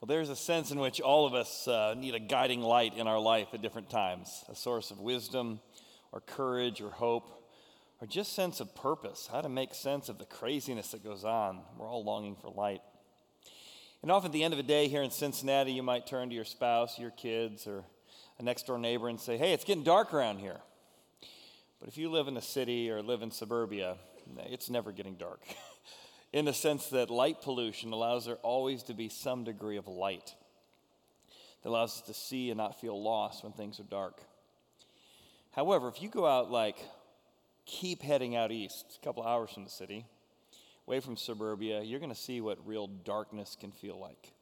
Well, there's a sense in which all of us uh, need a guiding light in our life at different times a source of wisdom or courage or hope or just sense of purpose, how to make sense of the craziness that goes on. We're all longing for light. And often at the end of a day here in Cincinnati, you might turn to your spouse, your kids, or a next door neighbor and say, Hey, it's getting dark around here. But if you live in a city or live in suburbia, it's never getting dark. in the sense that light pollution allows there always to be some degree of light that allows us to see and not feel lost when things are dark. However, if you go out like keep heading out east, a couple hours from the city, away from suburbia, you're going to see what real darkness can feel like.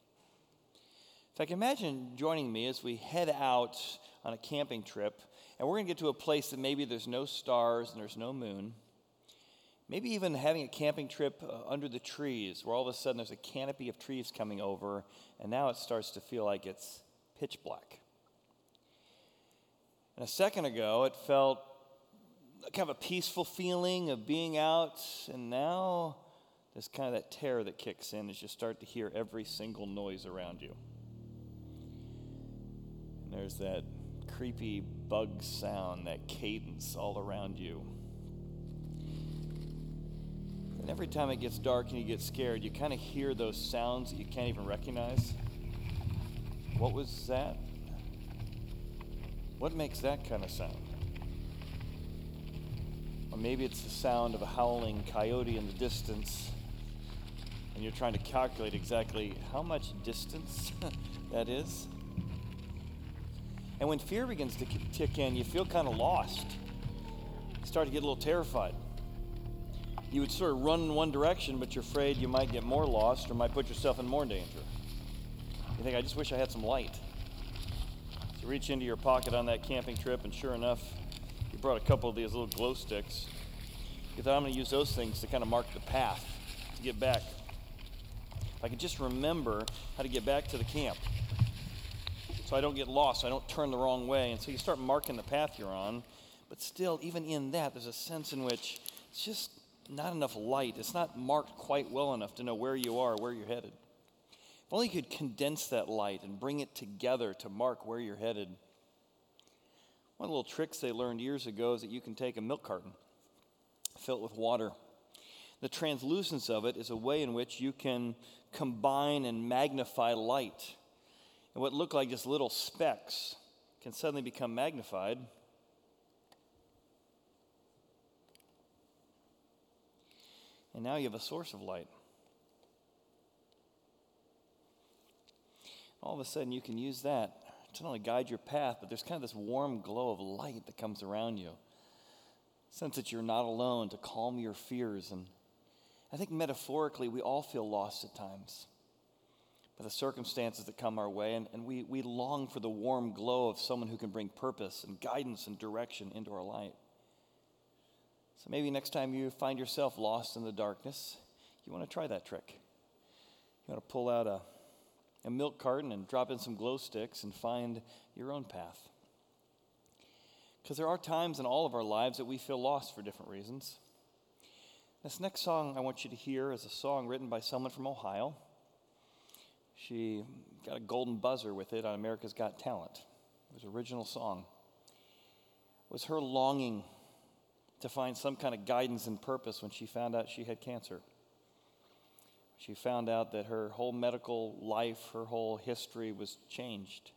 In fact, imagine joining me as we head out on a camping trip, and we're going to get to a place that maybe there's no stars and there's no moon. Maybe even having a camping trip uh, under the trees where all of a sudden there's a canopy of trees coming over, and now it starts to feel like it's pitch black. And a second ago, it felt kind of a peaceful feeling of being out, and now there's kind of that terror that kicks in as you start to hear every single noise around you. And there's that creepy bug sound, that cadence all around you. And every time it gets dark and you get scared, you kind of hear those sounds that you can't even recognize. What was that? What makes that kind of sound? Or maybe it's the sound of a howling coyote in the distance, and you're trying to calculate exactly how much distance that is. And when fear begins to kick in, you feel kind of lost. You start to get a little terrified you would sort of run in one direction, but you're afraid you might get more lost or might put yourself in more danger. You think, I just wish I had some light. So you reach into your pocket on that camping trip, and sure enough, you brought a couple of these little glow sticks. You thought, I'm going to use those things to kind of mark the path to get back. If I could just remember how to get back to the camp so I don't get lost, so I don't turn the wrong way. And so you start marking the path you're on. But still, even in that, there's a sense in which it's just not enough light. It's not marked quite well enough to know where you are, where you're headed. If only you could condense that light and bring it together to mark where you're headed. One of the little tricks they learned years ago is that you can take a milk carton, fill it with water. The translucence of it is a way in which you can combine and magnify light. And what look like just little specks can suddenly become magnified And now you have a source of light. All of a sudden, you can use that to not only guide your path, but there's kind of this warm glow of light that comes around you. Sense that you're not alone to calm your fears. And I think metaphorically, we all feel lost at times by the circumstances that come our way, and, and we, we long for the warm glow of someone who can bring purpose and guidance and direction into our life. So maybe next time you find yourself lost in the darkness, you want to try that trick. You want to pull out a, a milk carton and drop in some glow sticks and find your own path. Because there are times in all of our lives that we feel lost for different reasons. This next song I want you to hear is a song written by someone from Ohio. She got a golden buzzer with it on America's Got Talent. It was original song. It was her longing to find some kind of guidance and purpose when she found out she had cancer. She found out that her whole medical life, her whole history was changed.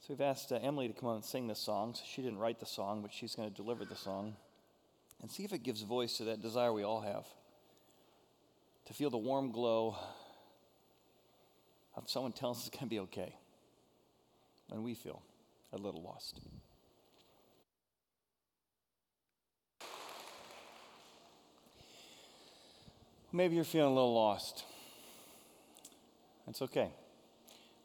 So we've asked uh, Emily to come on and sing this song. So she didn't write the song, but she's going to deliver the song and see if it gives voice to that desire we all have to feel the warm glow of someone telling us it's going to be okay when we feel a little lost. Maybe you're feeling a little lost. It's okay.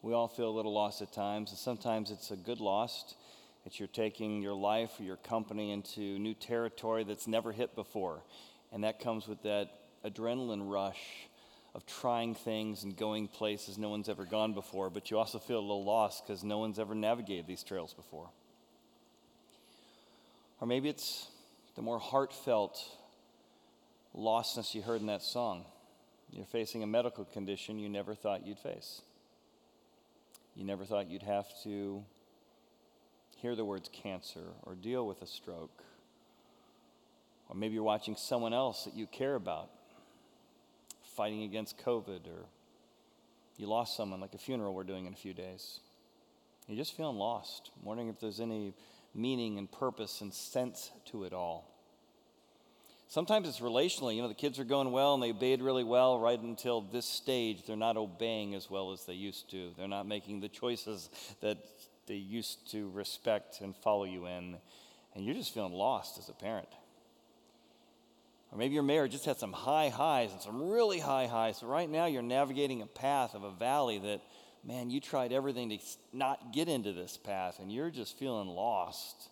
We all feel a little lost at times, and sometimes it's a good lost. It's you're taking your life or your company into new territory that's never hit before. And that comes with that adrenaline rush of trying things and going places no one's ever gone before, but you also feel a little lost because no one's ever navigated these trails before. Or maybe it's the more heartfelt lostness you heard in that song. You're facing a medical condition you never thought you'd face. You never thought you'd have to hear the words cancer or deal with a stroke. Or maybe you're watching someone else that you care about fighting against COVID, or you lost someone, like a funeral we're doing in a few days. You're just feeling lost, wondering if there's any meaning and purpose and sense to it all. Sometimes it's relationally. You know, the kids are going well and they obeyed really well right until this stage. They're not obeying as well as they used to. They're not making the choices that they used to respect and follow you in. And you're just feeling lost as a parent. Or maybe your marriage just had some high highs and some really high highs. So right now you're navigating a path of a valley that, man, you tried everything to not get into this path and you're just feeling lost.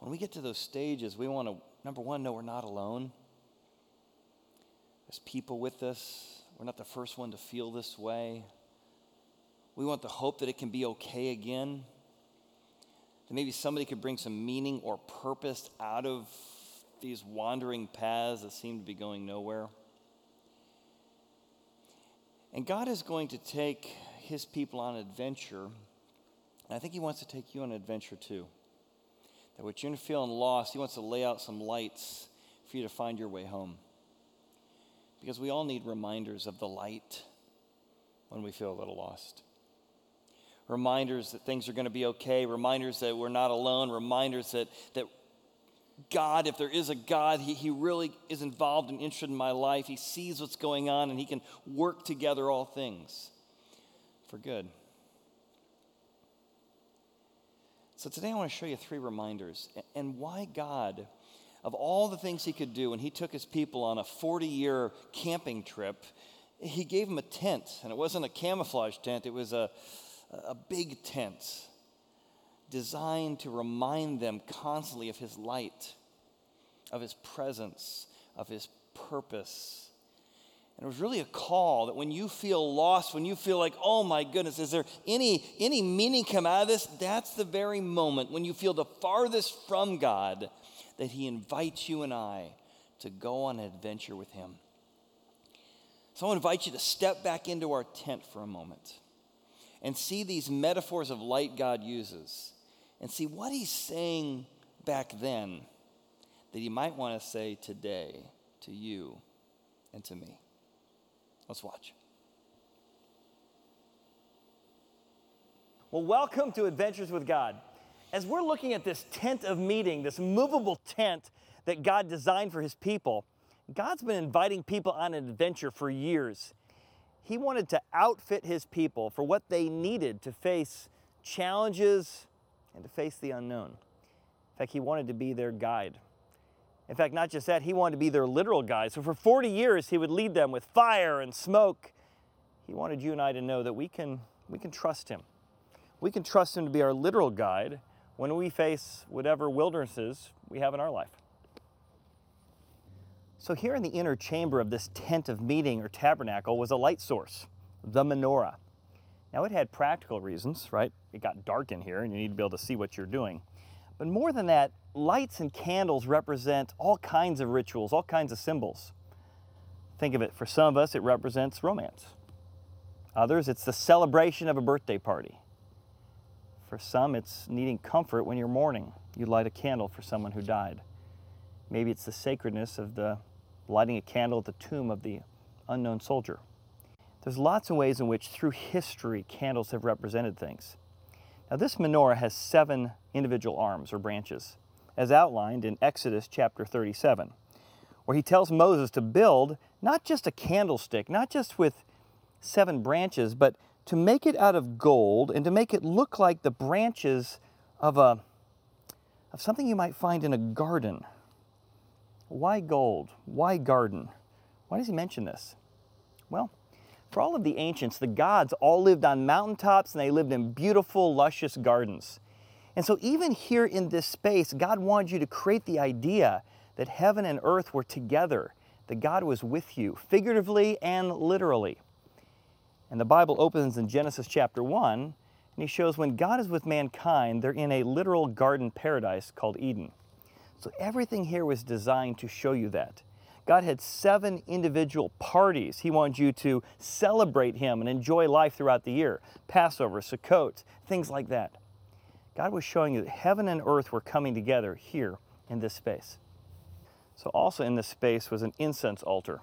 When we get to those stages, we want to, number one, know, we're not alone. There's people with us. We're not the first one to feel this way. We want the hope that it can be okay again. That maybe somebody could bring some meaning or purpose out of these wandering paths that seem to be going nowhere. And God is going to take his people on an adventure. And I think he wants to take you on an adventure too. That when you're feeling lost, he wants to lay out some lights for you to find your way home. Because we all need reminders of the light when we feel a little lost. Reminders that things are going to be okay, reminders that we're not alone, reminders that, that God, if there is a God, he, he really is involved and interested in my life. He sees what's going on and he can work together all things for good. So today I want to show you three reminders and why God, of all the things he could do, when he took his people on a 40 year camping trip, he gave them a tent. And it wasn't a camouflage tent, it was a, a big tent designed to remind them constantly of His light, of His presence, of His purpose. And it was really a call that when you feel lost, when you feel like, oh my goodness, is there any, any meaning come out of this? That's the very moment when you feel the farthest from God that He invites you and I to go on an adventure with Him. So I invite you to step back into our tent for a moment and see these metaphors of light God uses and see what he's saying back then that he might want to say today to you and to me. Let's watch. Well, welcome to Adventures with God. As we're looking at this tent of meeting, this movable tent that God designed for his people, God's been inviting people on an adventure for years. He wanted to outfit his people for what they needed to face challenges and to face the unknown. In fact, he wanted to be their guide. In fact, not just that, he wanted to be their literal guide. So for 40 years, he would lead them with fire and smoke. He wanted you and I to know that we can, we can trust him. We can trust him to be our literal guide when we face whatever wildernesses we have in our life. So, here in the inner chamber of this tent of meeting or tabernacle was a light source, the menorah. Now, it had practical reasons, right? It got dark in here and you need to be able to see what you're doing. But more than that, lights and candles represent all kinds of rituals, all kinds of symbols. Think of it, for some of us, it represents romance. Others, it's the celebration of a birthday party. For some, it's needing comfort when you're mourning. You light a candle for someone who died. Maybe it's the sacredness of the lighting a candle at the tomb of the unknown soldier. There's lots of ways in which, through history, candles have represented things. Now, this menorah has seven individual arms or branches, as outlined in Exodus chapter 37, where he tells Moses to build not just a candlestick, not just with seven branches, but to make it out of gold and to make it look like the branches of, a, of something you might find in a garden. Why gold? Why garden? Why does he mention this? Well, for all of the ancients, the gods all lived on mountaintops and they lived in beautiful, luscious gardens. And so, even here in this space, God wanted you to create the idea that heaven and earth were together, that God was with you, figuratively and literally. And the Bible opens in Genesis chapter 1, and he shows when God is with mankind, they're in a literal garden paradise called Eden. So, everything here was designed to show you that. God had seven individual parties. He wanted you to celebrate Him and enjoy life throughout the year Passover, Sukkot, things like that. God was showing you that heaven and earth were coming together here in this space. So, also in this space was an incense altar,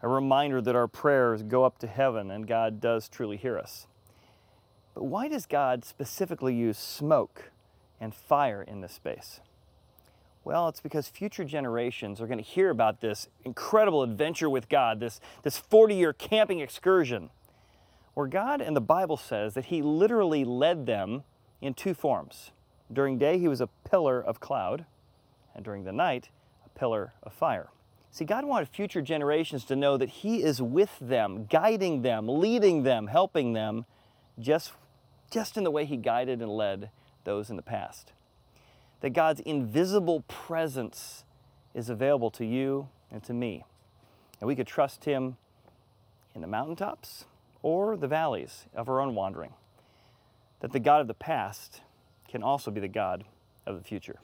a reminder that our prayers go up to heaven and God does truly hear us. But why does God specifically use smoke and fire in this space? Well, it's because future generations are going to hear about this incredible adventure with God, this, this 40 year camping excursion, where God in the Bible says that He literally led them in two forms. During day, He was a pillar of cloud, and during the night, a pillar of fire. See, God wanted future generations to know that He is with them, guiding them, leading them, helping them, just, just in the way He guided and led those in the past that God's invisible presence is available to you and to me. And we could trust Him in the mountaintops or the valleys of our own wandering. That the God of the past can also be the God of the future.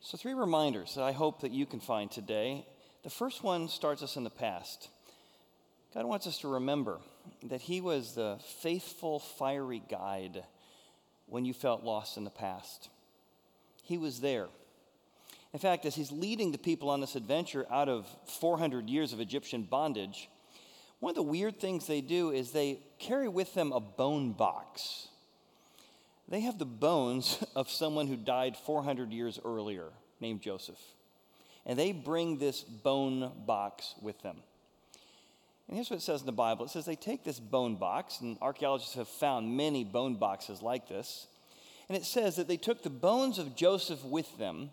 So, three reminders that I hope that you can find today. The first one starts us in the past. God wants us to remember that He was the faithful, fiery guide when you felt lost in the past. He was there. In fact, as he's leading the people on this adventure out of 400 years of Egyptian bondage, one of the weird things they do is they carry with them a bone box. They have the bones of someone who died 400 years earlier, named Joseph. And they bring this bone box with them. And here's what it says in the Bible it says they take this bone box, and archaeologists have found many bone boxes like this. And it says that they took the bones of Joseph with them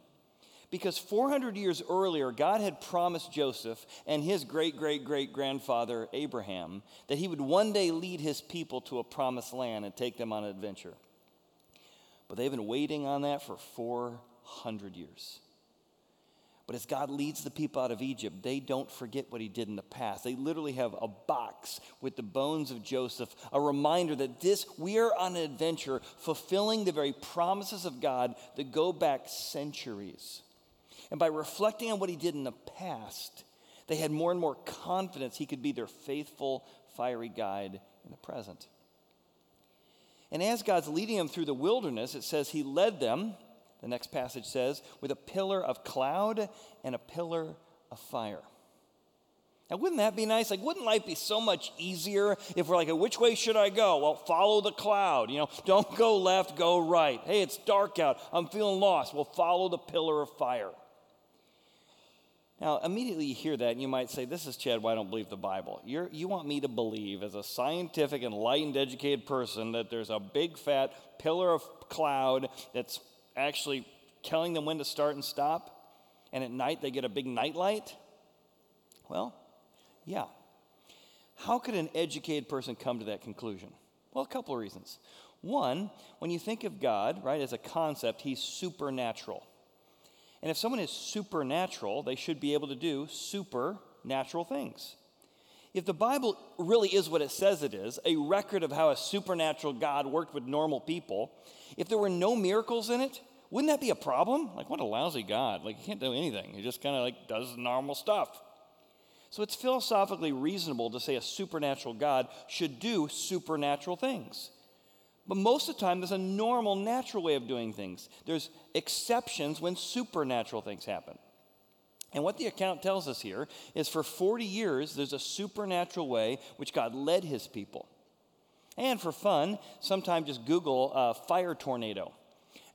because 400 years earlier, God had promised Joseph and his great great great grandfather Abraham that he would one day lead his people to a promised land and take them on an adventure. But they've been waiting on that for 400 years. But as God leads the people out of Egypt, they don't forget what he did in the past. They literally have a box with the bones of Joseph, a reminder that this, we are on an adventure fulfilling the very promises of God that go back centuries. And by reflecting on what he did in the past, they had more and more confidence he could be their faithful, fiery guide in the present. And as God's leading them through the wilderness, it says he led them the next passage says, with a pillar of cloud and a pillar of fire. Now, wouldn't that be nice? Like, wouldn't life be so much easier if we're like, which way should I go? Well, follow the cloud. You know, don't go left, go right. Hey, it's dark out. I'm feeling lost. Well, follow the pillar of fire. Now, immediately you hear that and you might say, This is Chad, why I don't believe the Bible. You're, you want me to believe, as a scientific, enlightened, educated person, that there's a big fat pillar of cloud that's actually telling them when to start and stop, and at night they get a big night light? Well, yeah. How could an educated person come to that conclusion? Well, a couple of reasons. One, when you think of God, right, as a concept, he's supernatural. And if someone is supernatural, they should be able to do supernatural things. If the Bible really is what it says it is, a record of how a supernatural God worked with normal people, if there were no miracles in it, wouldn't that be a problem? Like, what a lousy God. Like, he can't do anything. He just kind of like does normal stuff. So it's philosophically reasonable to say a supernatural God should do supernatural things. But most of the time, there's a normal, natural way of doing things. There's exceptions when supernatural things happen. And what the account tells us here is for 40 years, there's a supernatural way which God led his people. And for fun, sometimes just Google uh, fire tornado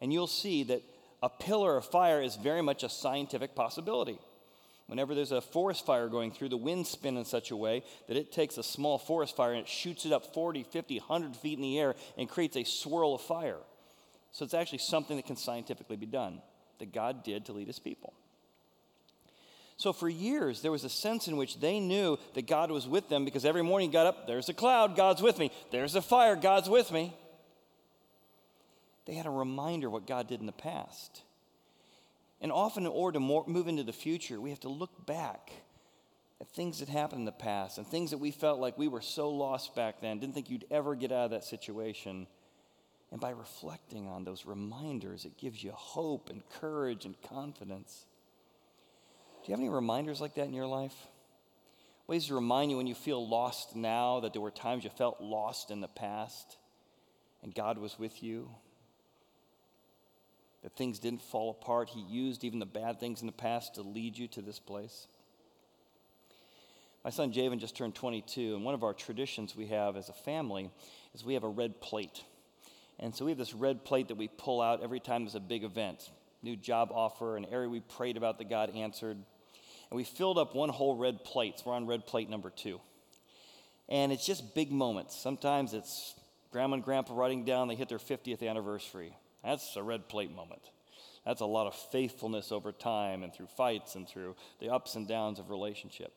and you'll see that a pillar of fire is very much a scientific possibility. Whenever there's a forest fire going through, the winds spin in such a way that it takes a small forest fire and it shoots it up 40, 50, 100 feet in the air and creates a swirl of fire. So it's actually something that can scientifically be done that God did to lead his people. So for years, there was a sense in which they knew that God was with them because every morning got up, there's a cloud, God's with me. There's a fire, God's with me they had a reminder of what God did in the past. And often, in order to move into the future, we have to look back at things that happened in the past and things that we felt like we were so lost back then, didn't think you'd ever get out of that situation. And by reflecting on those reminders, it gives you hope and courage and confidence. Do you have any reminders like that in your life? Ways to remind you when you feel lost now that there were times you felt lost in the past and God was with you? That things didn't fall apart. He used even the bad things in the past to lead you to this place. My son Javen just turned 22, and one of our traditions we have as a family is we have a red plate. And so we have this red plate that we pull out every time there's a big event new job offer, an area we prayed about that God answered. And we filled up one whole red plate. So we're on red plate number two. And it's just big moments. Sometimes it's grandma and grandpa writing down they hit their 50th anniversary. That's a red plate moment. That's a lot of faithfulness over time and through fights and through the ups and downs of relationship.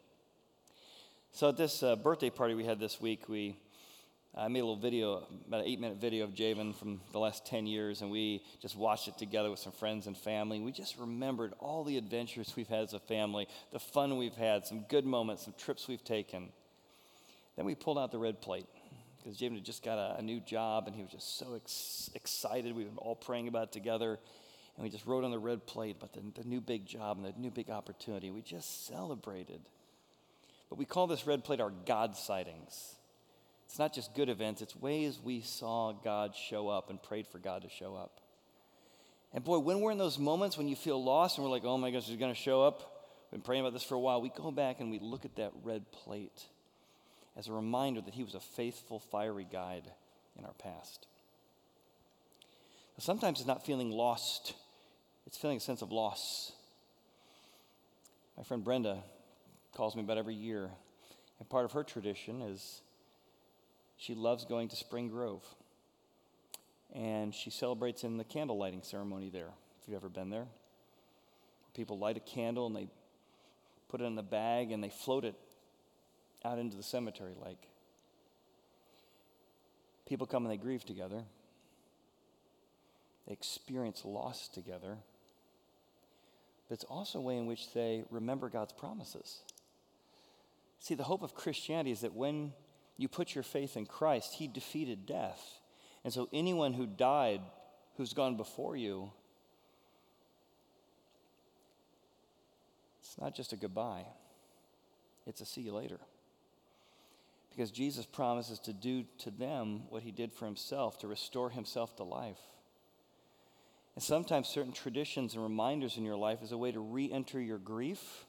So at this uh, birthday party we had this week, we I made a little video, about an eight minute video of Javen from the last 10 years, and we just watched it together with some friends and family. We just remembered all the adventures we've had as a family, the fun we've had, some good moments, some trips we've taken. Then we pulled out the red plate because Javen had just got a, a, new job and he was just so ex- excited. We were all praying about it together. And we just wrote on the red plate about the, the new big job and the new big opportunity. We just celebrated. But we call this red plate our God sightings it's not just good events, it's ways we saw God show up and prayed for God to show up. And boy, when we're in those moments when you feel lost and we're like, oh my gosh, he's going to show up, we've been praying about this for a while, we go back and we look at that red plate as a reminder that he was a faithful, fiery guide in our past. Sometimes it's not feeling lost, it's feeling a sense of loss. My friend Brenda calls me about every year, and part of her tradition is she loves going to Spring Grove. And she celebrates in the candle lighting ceremony there, if you've ever been there. People light a candle and they put it in the bag and they float it out into the cemetery lake. People come and they grieve together. They experience loss together. But it's also a way in which they remember God's promises. See, the hope of Christianity is that when you put your faith in Christ, He defeated death. And so anyone who died, who's gone before you, it's not just a goodbye, it's a see you later. Because Jesus promises to do to them what He did for Himself, to restore Himself to life. And sometimes certain traditions and reminders in your life is a way to re enter your grief,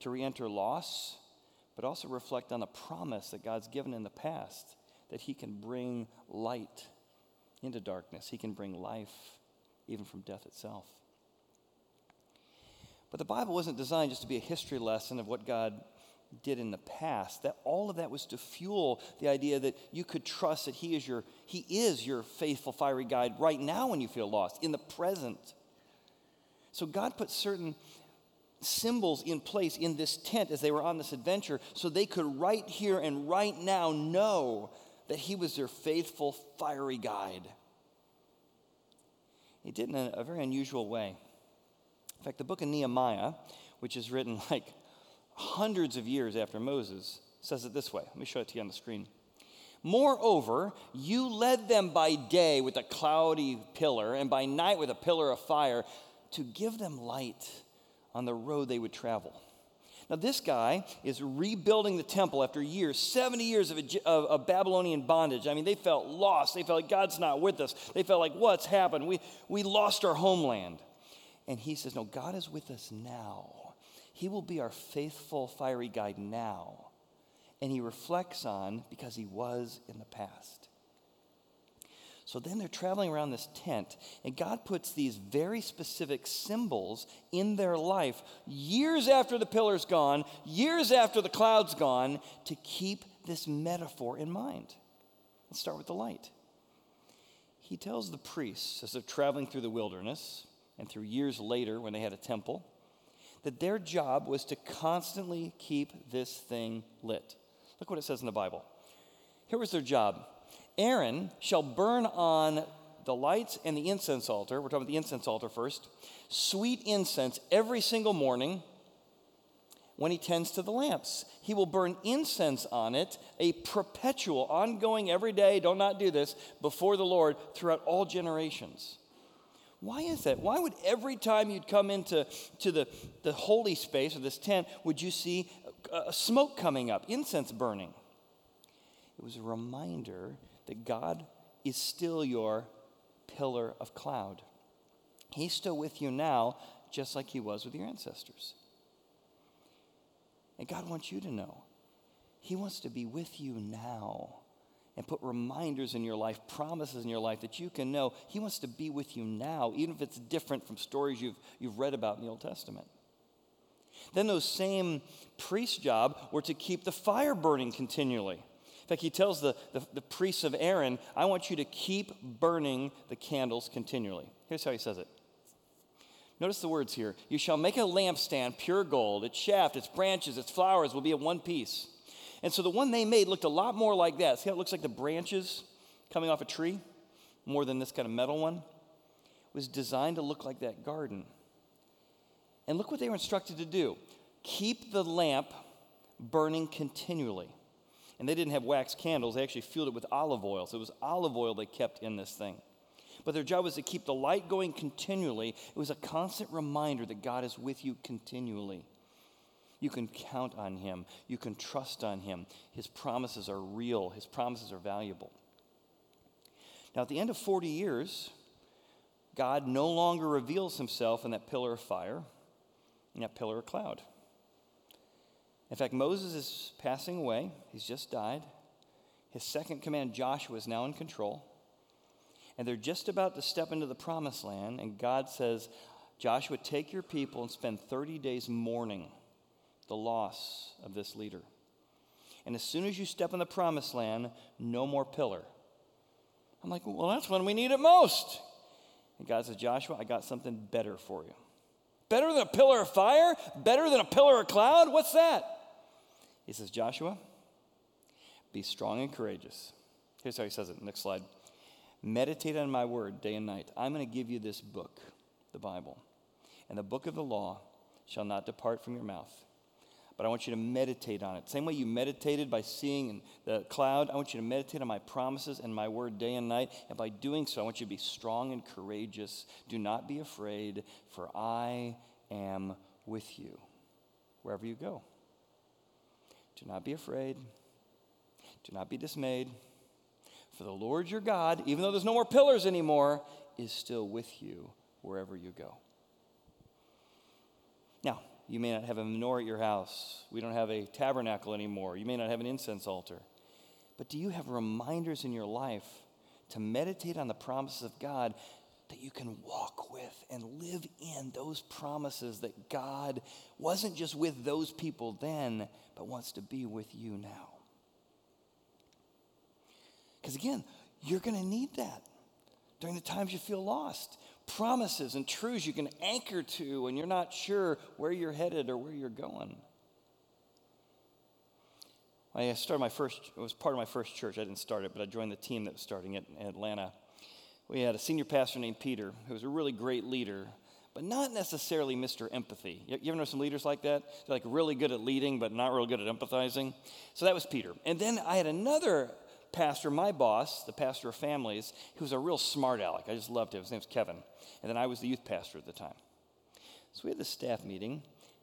to re enter loss but also reflect on the promise that God's given in the past that He can bring light into darkness, He can bring life even from death itself. But the Bible wasn't designed just to be a history lesson of what God did in the past. That all of that was to fuel the idea that you could trust that He is your He is your faithful fiery guide right now when you feel lost, in the present. So God put certain symbols in place in this tent as they were on this adventure so they could right here and right now know that he was their faithful, fiery guide. He did in a, a very unusual way. In fact, the book of Nehemiah, which is written like hundreds of years after Moses, says it this way. Let me show it to you on the screen. Moreover, you led them by day with a cloudy pillar, and by night with a pillar of fire to give them light on the road they would travel. Now, this guy is rebuilding the temple after years, 70 years of, of, of, Babylonian bondage. I mean, they felt lost. They felt like God's not with us. They felt like, what's happened? We, we lost our homeland. And he says, no, God is with us now. He will be our faithful, fiery guide now. And he reflects on because he was in the past. So then they're traveling around this tent, and God puts these very specific symbols in their life years after the pillar's gone, years after the cloud's gone, to keep this metaphor in mind. Let's start with the light. He tells the priests as they're traveling through the wilderness, and through years later when they had a temple, that their job was to constantly keep this thing lit. Look what it says in the Bible. Here was their job Aaron shall burn on the lights and the incense altar. We're talking about the incense altar first. Sweet incense every single morning when he tends to the lamps. He will burn incense on it, a perpetual, ongoing, every day, don't not do this, before the Lord throughout all generations. Why is that? Why would every time you'd come into to the, the holy space or this tent, would you see a smoke coming up, incense burning? It was a reminder that God is still your pillar of cloud. He's still with you now, just like he was with your ancestors. And God wants you to know He wants to be with you now and put reminders in your life, promises in your life that you can know He wants to be with you now, even if it's different from stories you've, you've read about in the Old Testament. Then those same priest's job were to keep the fire burning continually. In fact, he tells the, the, the priests of Aaron, I want you to keep burning the candles continually. Here's how he says it. Notice the words here. You shall make a lampstand pure gold. Its shaft, its branches, its flowers will be in one piece. And so the one they made looked a lot more like that. See how it looks like the branches coming off a tree? More than this kind of metal one. It was designed to look like that garden. And look what they were instructed to do keep the lamp burning continually. And they didn't have wax candles, they actually fueled it with olive oil. So it was olive oil they kept in this thing. But their job was to keep the light going continually. It was a constant reminder that God is with you continually. You can count on Him, you can trust on Him. His promises are real, His promises are valuable. Now, at the end of 40 years, God no longer reveals Himself in that pillar of fire, in that pillar of cloud. In fact, Moses is passing away, he's just died. His second command, Joshua, is now in control. And they're just about to step into the promised land, and God says, Joshua, take your people and spend 30 days mourning the loss of this leader. And as soon as you step in the promised land, no more pillar. I'm like, well, that's when we need it most. And God says, Joshua, I got something better for you. Better than a pillar of fire? Better than a pillar of cloud? What's that? He says, Joshua, be strong and courageous. Here's how he says it. Next slide. Meditate on my word day and night. I'm going to give you this book, the Bible. And the book of the law shall not depart from your mouth but I want you to meditate on it. Same way you meditated by seeing the cloud, I want you to meditate on my promises and my word day and night. And by doing so, I want you to be strong and courageous. Do not be afraid, for I am with you wherever you go. Do not be afraid. Do not be dismayed. For the Lord your God, even though there's no more pillars anymore, is still with you wherever you go. Now, you may not have a menorah at your house. We don't have a tabernacle anymore. You may not have an incense altar. But do you have reminders in your life to meditate on the promises of God that you can walk with and live in those promises that God wasn't just with those people then, but wants to be with you now? Because again, you're going to need that during the times you feel lost promises and truths you can anchor to when you're not sure where you're headed or where you're going. I started my first, it was part of my first church. I didn't start it, but I joined the team that was starting it in Atlanta. We had a senior pastor named Peter, who was a really great leader, but not necessarily Mr. Empathy. You ever know some leaders like that? They're like really good at leading, but not real good at empathizing. So that was Peter. And then I had another pastor, my boss, the pastor of families, who was a real smart aleck. I just loved him. His name's Kevin. And then I was the youth pastor at the time. So we had this staff meeting,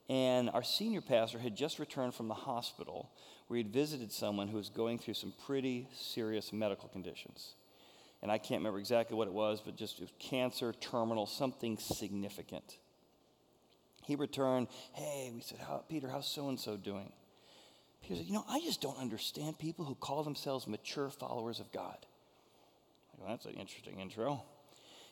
and our senior pastor had just returned from the hospital where he'd visited someone who was going through some pretty serious medical conditions. And I can't remember exactly what it was, but just was cancer, terminal, something significant. He returned, Hey, we said, How, Peter, how's so and so doing? Peter said, You know, I just don't understand people who call themselves mature followers of God. That's an interesting intro.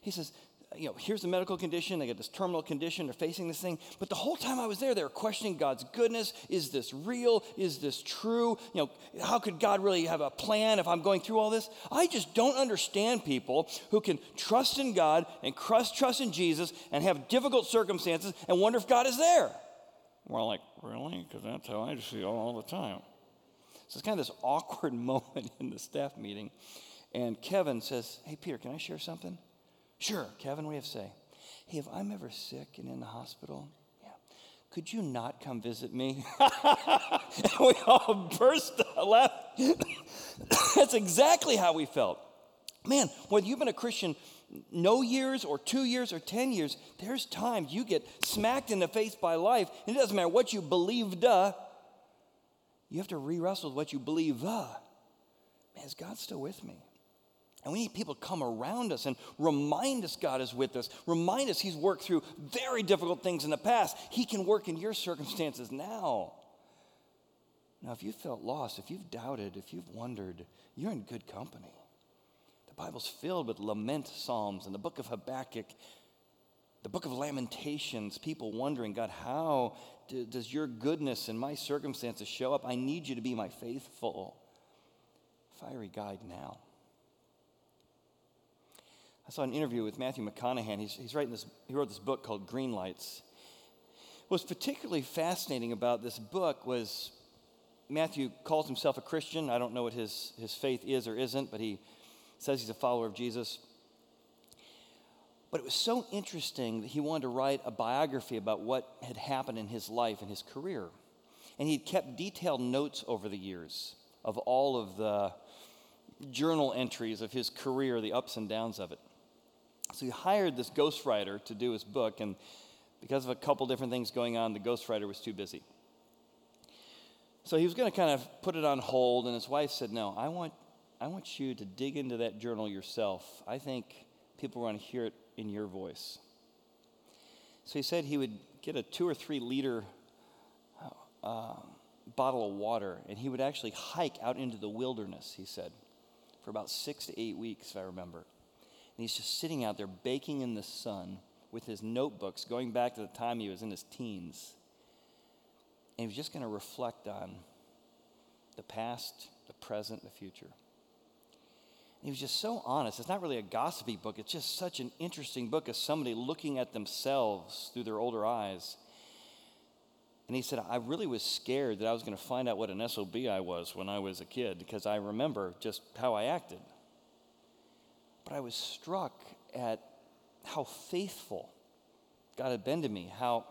He says, you know, here's the medical condition, they got this terminal condition, they're facing this thing. But the whole time I was there, they were questioning God's goodness. Is this real? Is this true? You know, how could God really have a plan if I'm going through all this? I just don't understand people who can trust in God and trust, trust in Jesus and have difficult circumstances and wonder if God is there. We're like, really? Because that's how I just it all the time. So it's kind of this awkward moment in the staff meeting. And Kevin says, Hey, Peter, can I share something? Sure, Kevin, you have to say? Hey, if I'm ever sick and in the hospital, yeah, could you not come visit me? and we all burst out laughing. That's exactly how we felt. Man, whether you've been a Christian no years or two years or 10 years, there's times you get smacked in the face by life, and it doesn't matter what you believe, duh. you have to re wrestle with what you believe, uh. Man, is God still with me? And we need people to come around us and remind us God is with us, remind us He's worked through very difficult things in the past. He can work in your circumstances now. Now, if you felt lost, if you've doubted, if you've wondered, you're in good company. Bible's filled with lament psalms and the book of Habakkuk, the book of Lamentations, people wondering, God, how do, does your goodness in my circumstances show up? I need you to be my faithful, fiery guide now. I saw an interview with Matthew McConaughey. He's, he's writing this, he wrote this book called Green Lights. What's particularly fascinating about this book was Matthew calls himself a Christian. I don't know what his, his faith is or isn't, but he says he's a follower of Jesus. But it was so interesting that he wanted to write a biography about what had happened in his life and his career. And he'd kept detailed notes over the years of all of the journal entries of his career, the ups and downs of it. So he hired this ghostwriter to do his book, and because of a couple different things going on, the ghostwriter was too busy. So he was going to kind of put it on hold, and his wife said, No, I want, I want you to dig into that journal yourself. I think people want to hear it in your voice. So he said he would get a two or three liter uh, bottle of water, and he would actually hike out into the wilderness, he said, for about six to eight weeks, if I remember. And he's just sitting out there baking in the sun with his notebooks, going back to the time he was in his teens. And he was just going to reflect on the past, the present, the future. He was just so honest. It's not really a gossipy book, it's just such an interesting book as somebody looking at themselves through their older eyes. And he said, I really was scared that I was going to find out what an SOB I was when I was a kid because I remember just how I acted. But I was struck at how faithful God had been to me, how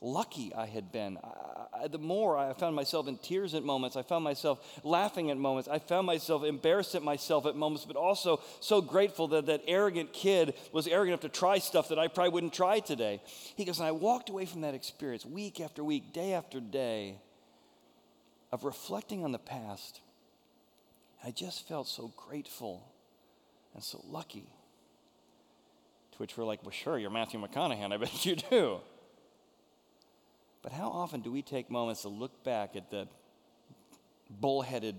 lucky I had been. I, I, the more I found myself in tears at moments, I found myself laughing at moments, I found myself embarrassed at myself at moments, but also so grateful that that arrogant kid was arrogant enough to try stuff that I probably wouldn't try today. He goes, and I walked away from that experience week after week, day after day, of reflecting on the past. I just felt so grateful and so lucky. To which we're like, well, sure, you're Matthew McConaughey, I bet you do. But how often do we take moments to look back at the bullheaded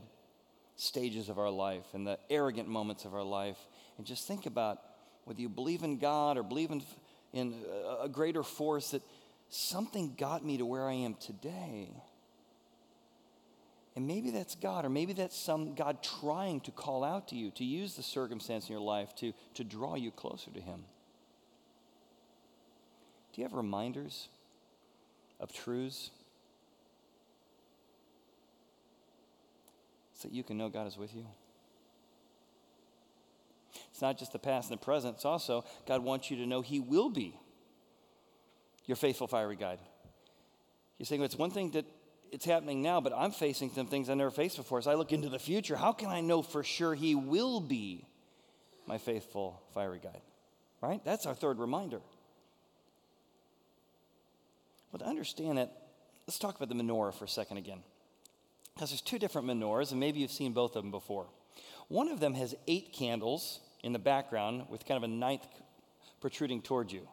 stages of our life and the arrogant moments of our life and just think about whether you believe in God or believe in, in a greater force that something got me to where I am today. And maybe that's God, or maybe that's some God trying to call out to you, to use the circumstance in your life to, to draw you closer to Him. Do you have reminders of truths so that you can know God is with you. It's not just the past and the present, it's also God wants you to know He will be your faithful fiery guide. You're saying well, it's one thing that it's happening now, but I'm facing some things I never faced before. As I look into the future, how can I know for sure He will be my faithful fiery guide? Right? That's our third reminder. But to understand it, let's talk about the menorah for a second again. Because there's two different menorahs, and maybe you've seen both of them before. One of them has eight candles in the background with kind of a ninth protruding towards you.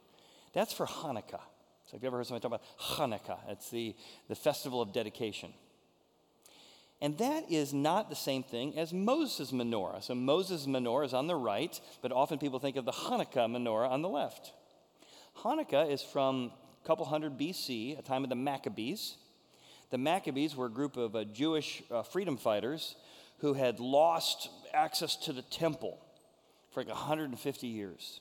That's for Hanukkah. So, have you ever heard somebody talk about Hanukkah? It's the, the festival of dedication. And that is not the same thing as Moses' menorah. So, Moses' menorah is on the right, but often people think of the Hanukkah menorah on the left. Hanukkah is from couple hundred BC, a time of the Maccabees. The Maccabees were a group of uh, Jewish uh, freedom fighters who had lost access to the temple for like 150 years.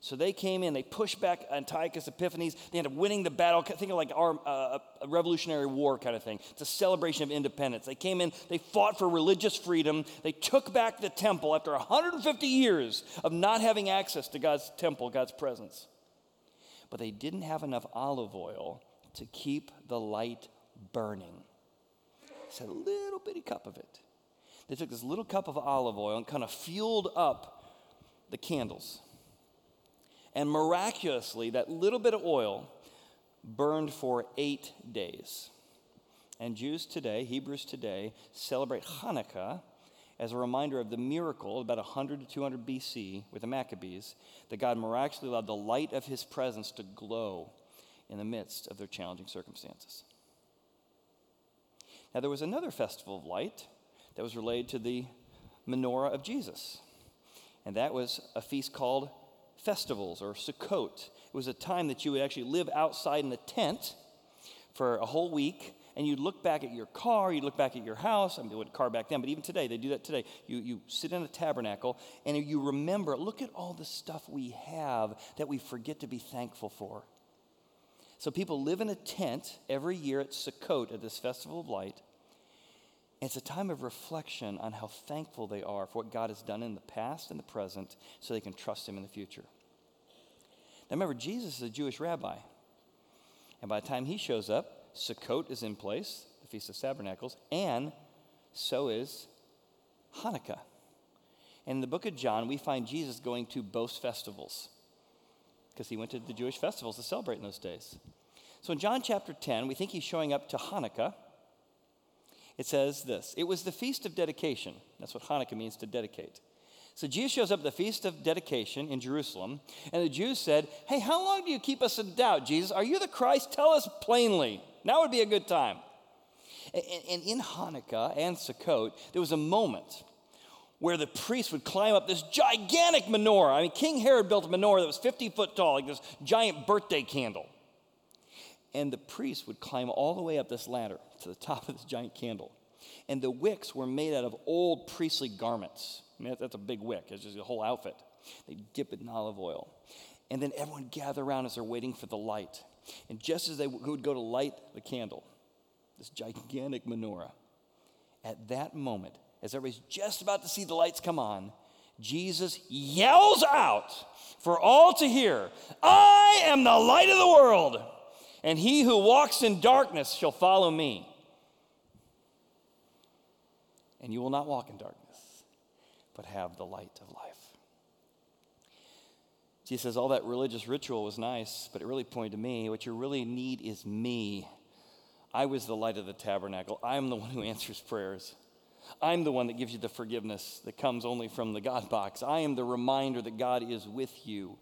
So they came in, they pushed back Antiochus Epiphanes. They ended up winning the battle. Think of like our, uh, a Revolutionary War kind of thing. It's a celebration of independence. They came in, they fought for religious freedom. They took back the temple after 150 years of not having access to God's temple, God's presence but they didn't have enough olive oil to keep the light burning. It's a little bitty cup of it. They took this little cup of olive oil and kind of fueled up the candles. And miraculously, that little bit of oil burned for eight days. And Jews today, Hebrews today, celebrate Hanukkah as a reminder of the miracle about 100 to 200 BC with the Maccabees that God miraculously allowed the light of his presence to glow in the midst of their challenging circumstances. Now, there was another festival of light that was related to the menorah of Jesus, and that was a feast called festivals or Sukkot. It was a time that you would actually live outside in a tent for a whole week and you'd look back at your car, you'd look back at your house. I mean, they would car back then, but even today, they do that today. You, you sit in a tabernacle and you remember, look at all the stuff we have that we forget to be thankful for. So people live in a tent every year at Sukkot, at this festival of light. It's a time of reflection on how thankful they are for what God has done in the past and the present so they can trust Him in the future. Now remember, Jesus is a Jewish rabbi. And by the time he shows up, Sukkot is in place, the Feast of Tabernacles, and so is Hanukkah. In the book of John, we find Jesus going to both festivals because he went to the Jewish festivals to celebrate in those days. So in John chapter 10, we think he's showing up to Hanukkah. It says this It was the feast of dedication. That's what Hanukkah means to dedicate. So Jesus shows up at the feast of dedication in Jerusalem, and the Jews said, Hey, how long do you keep us in doubt, Jesus? Are you the Christ? Tell us plainly. Now would be a good time. And, in Hanukkah and Sukkot, there was a moment where the priest would climb up this gigantic menorah. I mean, King Herod built a menorah that was 50 foot tall, like this giant birthday candle. And the priest would climb all the way up this ladder to the top of this giant candle. And the wicks were made out of old priestly garments. I mean, that's a big wick, it's just a whole outfit. They dip it in olive oil. And then everyone gather around as they're waiting for the light. And just as they would go to light the candle, this gigantic menorah, at that moment, as everybody's just about to see the lights come on, Jesus yells out for all to hear I am the light of the world, and he who walks in darkness shall follow me. And you will not walk in darkness, but have the light of life. Jesus says, All that religious ritual was nice, but it really pointed to me. What you really need is me. I was the light of the tabernacle. I'm the one who answers prayers. I'm the one that gives you the forgiveness that comes only from the God box. I am the reminder that God is with you.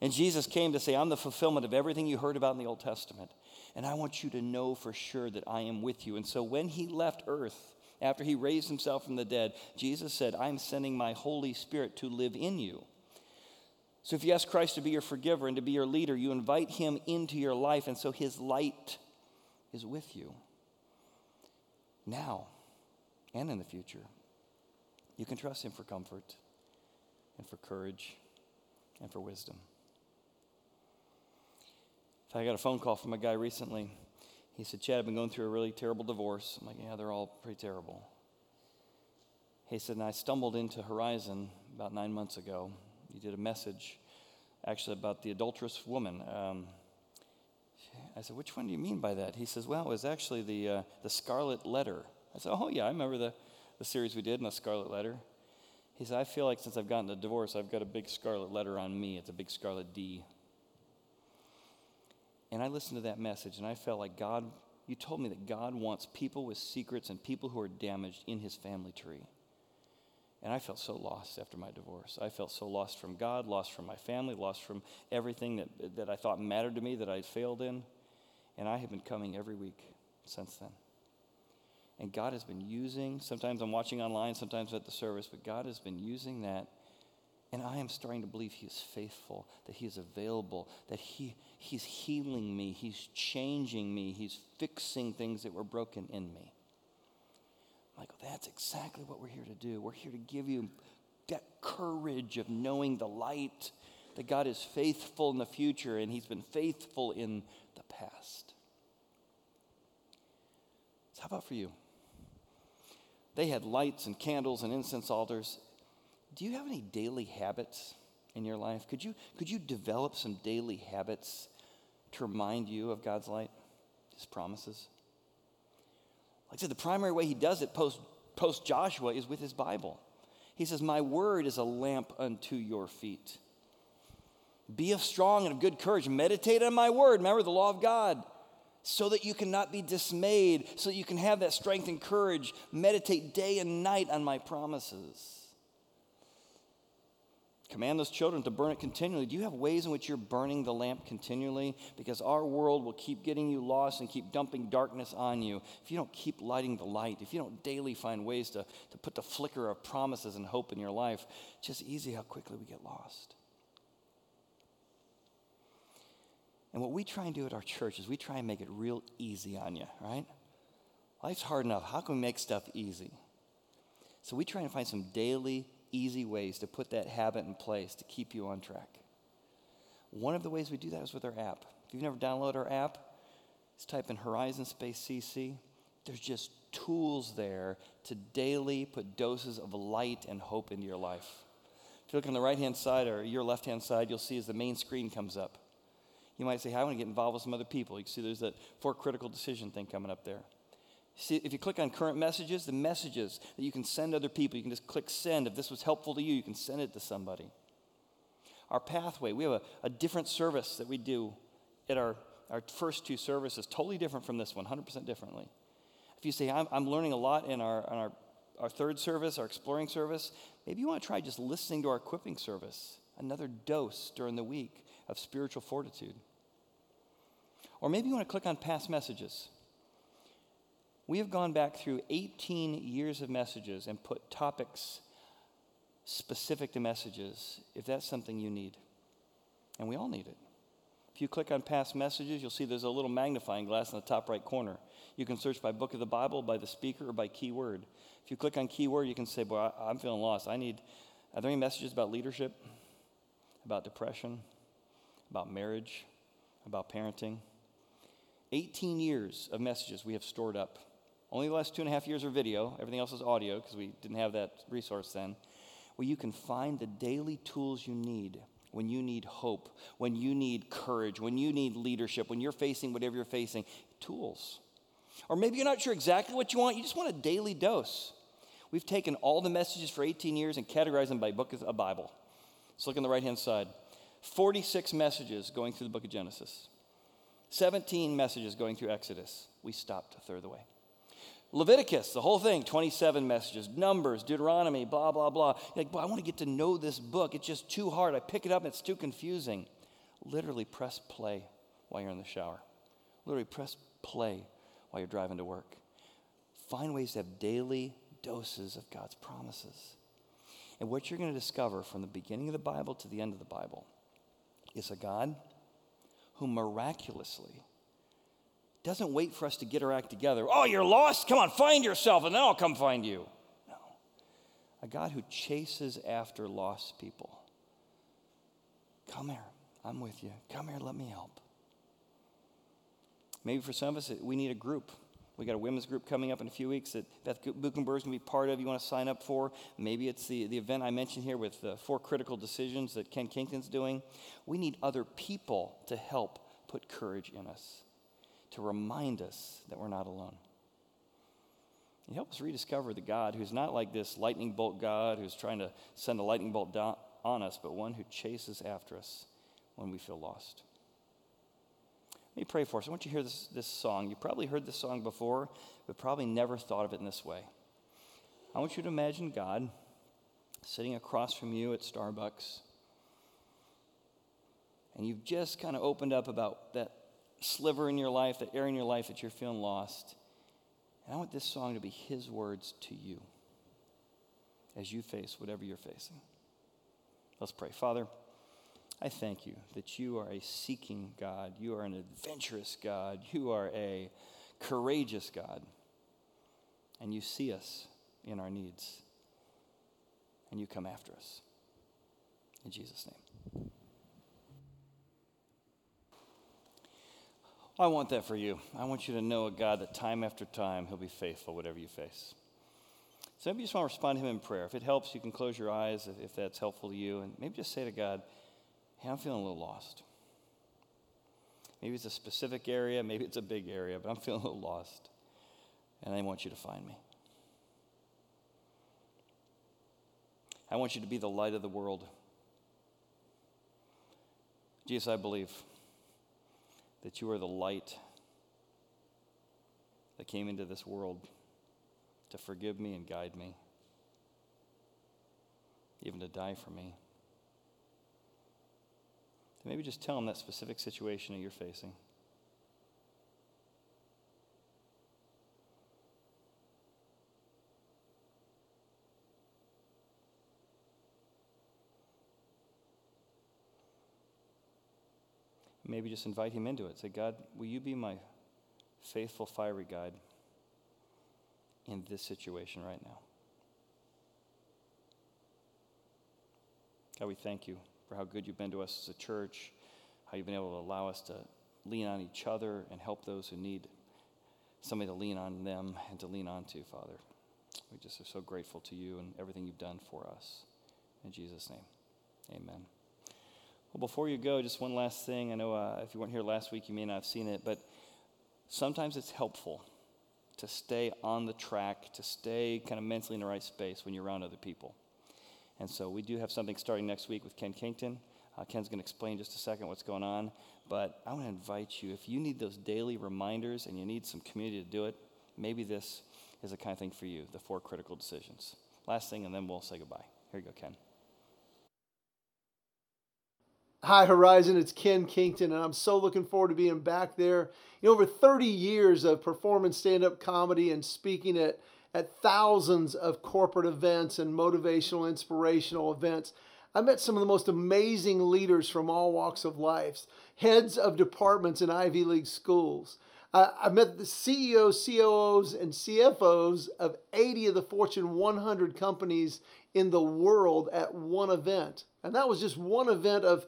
And Jesus came to say, I'm the fulfillment of everything you heard about in the Old Testament. And I want you to know for sure that I am with you. And so when he left earth, after he raised himself from the dead, Jesus said, I'm sending my Holy Spirit to live in you. So if you ask Christ to be your forgiver and to be your leader, you invite him into your life, and so his light is with you now and in the future. You can trust him for comfort and for courage and for wisdom. I got a phone call from a guy recently. He said, Chad, I've been going through a really terrible divorce. I'm like, yeah, they're all pretty terrible. He said, and I stumbled into Horizon about nine months ago he did a message actually about the adulterous woman. Um, I said, Which one do you mean by that? He says, Well, it was actually the, uh, the Scarlet Letter. I said, Oh, yeah, I remember the, the series we did in the Scarlet Letter. He said, I feel like since I've gotten a divorce, I've got a big scarlet letter on me. It's a big scarlet D. And I listened to that message and I felt like God, you told me that God wants people with secrets and people who are damaged in his family tree. And I felt so lost after my divorce. I felt so lost from God, lost from my family, lost from everything that, that I thought mattered to me that I'd failed in. And I have been coming every week since then. And God has been using, sometimes I'm watching online, sometimes at the service, but God has been using that. And I am starting to believe He is faithful, that He is available, that he, He's healing me, He's changing me, He's fixing things that were broken in me. Michael, that's exactly what we're here to do. We're here to give you that courage of knowing the light, that God is faithful in the future and He's been faithful in the past. So, how about for you? They had lights and candles and incense altars. Do you have any daily habits in your life? Could you, could you develop some daily habits to remind you of God's light, His promises? Like I said, the primary way he does it post, post Joshua is with his Bible. He says, My word is a lamp unto your feet. Be of strong and of good courage. Meditate on my word. Remember the law of God. So that you cannot be dismayed, so that you can have that strength and courage. Meditate day and night on my promises. Command those children to burn it continually. Do you have ways in which you're burning the lamp continually? Because our world will keep getting you lost and keep dumping darkness on you. If you don't keep lighting the light, if you don't daily find ways to, to put the flicker of promises and hope in your life, it's just easy how quickly we get lost. And what we try and do at our church is we try and make it real easy on you, right? Life's hard enough. How can we make stuff easy? So we try and find some daily, easy ways to put that habit in place to keep you on track. One of the ways we do that is with our app. If you've never downloaded our app, just type in Horizon Space CC. There's just tools there to daily put doses of light and hope into your life. If you look on the right hand side or your left hand side, you'll see as the main screen comes up. You might say, hey, I want to get involved with some other people. You can see there's that four critical decision thing coming up there. See, if you click on current messages, the messages that you can send other people, you can just click send. If this was helpful to you, you can send it to somebody. Our pathway, we have a, a different service that we do at our, our first two services, totally different from this one, 100% differently. If you say, I'm, I'm learning a lot in our, our, our third service, our exploring service, maybe you want to try just listening to our equipping service, another dose during the week of spiritual fortitude. Or maybe you want to click on past messages. We have gone back through 18 years of messages and put topics specific to messages if that's something you need. And we all need it. If you click on past messages, you'll see there's a little magnifying glass in the top right corner. You can search by book of the Bible, by the speaker, or by keyword. If you click on keyword, you can say, Boy, I'm feeling lost. I need, are there any messages about leadership, about depression, about marriage, about parenting? 18 years of messages we have stored up. Only the last two and a half years are video, everything else is audio because we didn't have that resource then. Where you can find the daily tools you need when you need hope, when you need courage, when you need leadership, when you're facing whatever you're facing. Tools. Or maybe you're not sure exactly what you want, you just want a daily dose. We've taken all the messages for 18 years and categorized them by book of a Bible. Let's look on the right hand side. 46 messages going through the book of Genesis, 17 messages going through Exodus. We stopped a third of the way. Leviticus, the whole thing, 27 messages, Numbers, Deuteronomy, blah, blah, blah. You're like, I want to get to know this book. It's just too hard. I pick it up and it's too confusing. Literally press play while you're in the shower. Literally press play while you're driving to work. Find ways to have daily doses of God's promises. And what you're going to discover from the beginning of the Bible to the end of the Bible is a God who miraculously doesn't wait for us to get our act together. Oh, you're lost? Come on, find yourself, and then I'll come find you. No. A God who chases after lost people. Come here. I'm with you. Come here, let me help. Maybe for some of us, we need a group. We got a women's group coming up in a few weeks that Beth Buchenberg is going to be part of. You want to sign up for? Maybe it's the, the event I mentioned here with the four critical decisions that Ken Kington's doing. We need other people to help put courage in us to remind us that we're not alone. He help us rediscover the God who's not like this lightning bolt God who's trying to send a lightning bolt down on us, but one who chases after us when we feel lost. Let me pray for us. I want you to hear this, this song. You probably heard this song before, but probably never thought of it in this way. I want you to imagine God sitting across from you at Starbucks, and you've just kind of opened up about that sliver in your life, that area in your life that you're feeling lost. And I want this song to be His words to you as you face whatever you're facing. Let's pray. Father, I thank you that you are a seeking God. You are an adventurous God. You are a courageous God. And you see us in our needs. And you come after us. In Jesus' name. I want that for you. I want you to know a God that time after time, He'll be faithful, whatever you face. So maybe you just want to respond to Him in prayer. If it helps, you can close your eyes if, if that's helpful to you. And maybe just say to God, Hey, I'm feeling a little lost. Maybe it's a specific area, maybe it's a big area, but I'm feeling a little lost. And I want you to find me. I want you to be the light of the world. Jesus, I believe that you are the light that came into this world to forgive me and guide me, even to die for me. maybe just tell him that specific situation that you're facing. Maybe just invite him into it. Say, God, will you be my faithful, fiery guide in this situation right now? God, we thank you for how good you've been to us as a church, how you've been able to allow us to lean on each other and help those who need somebody to lean on them and to lean on to, Father. We just are so grateful to you and everything you've done for us. In Jesus' name, amen. Well, before you go, just one last thing. I know uh, if you weren't here last week, you may not have seen it, but sometimes it's helpful to stay on the track, to stay kind of mentally in the right space when you're around other people. And so we do have something starting next week with Ken Kington. Uh, Ken's going to explain just a second what's going on. But I want to invite you, if you need those daily reminders and you need some community to do it, maybe this is the kind of thing for you the four critical decisions. Last thing, and then we'll say goodbye. Here you go, Ken. Hi Horizon, it's Ken Kington, and I'm so looking forward to being back there. You know, over 30 years of performing stand-up comedy and speaking at, at thousands of corporate events and motivational, inspirational events. I met some of the most amazing leaders from all walks of life, heads of departments in Ivy League schools. I met the CEOs, COOs, and CFOs of 80 of the Fortune 100 companies in the world at one event. And that was just one event of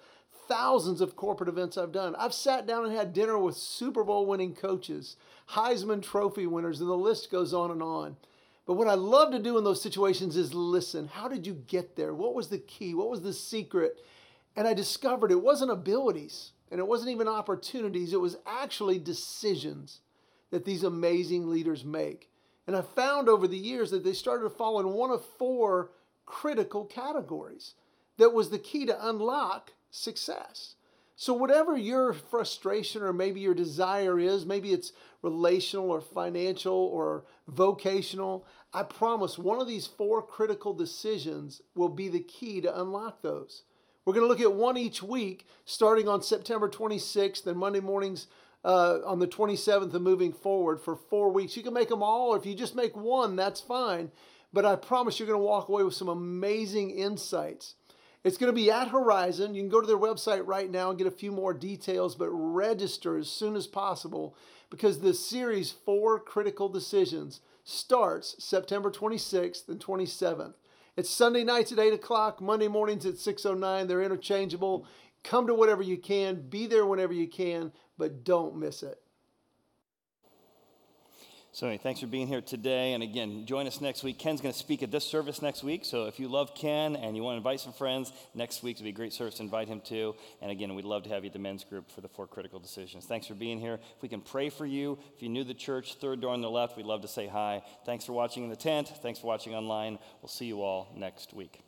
thousands of corporate events I've done. I've sat down and had dinner with Super Bowl winning coaches, Heisman Trophy winners, and the list goes on and on. But what I love to do in those situations is listen. How did you get there? What was the key? What was the secret? And I discovered it wasn't abilities and it wasn't even opportunities, it was actually decisions that these amazing leaders make. And I found over the years that they started to fall in one of four critical categories that was the key to unlock success. So, whatever your frustration or maybe your desire is, maybe it's relational or financial or vocational, I promise one of these four critical decisions will be the key to unlock those. We're going to look at one each week, starting on September 26th and Monday mornings uh, on the 27th and moving forward for four weeks. You can make them all, or if you just make one, that's fine. But I promise you're going to walk away with some amazing insights. It's going to be at Horizon. You can go to their website right now and get a few more details, but register as soon as possible because the series Four Critical Decisions starts September 26th and 27th. It's Sunday nights at 8 o'clock, Monday mornings at 6.09. They're interchangeable. Come to whatever you can, be there whenever you can, but don't miss it. So, anyway, thanks for being here today. And again, join us next week. Ken's going to speak at this service next week. So, if you love Ken and you want to invite some friends, next week will be a great service to invite him to. And again, we'd love to have you at the men's group for the four critical decisions. Thanks for being here. If we can pray for you, if you're new to the church, third door on the left, we'd love to say hi. Thanks for watching in the tent. Thanks for watching online. We'll see you all next week.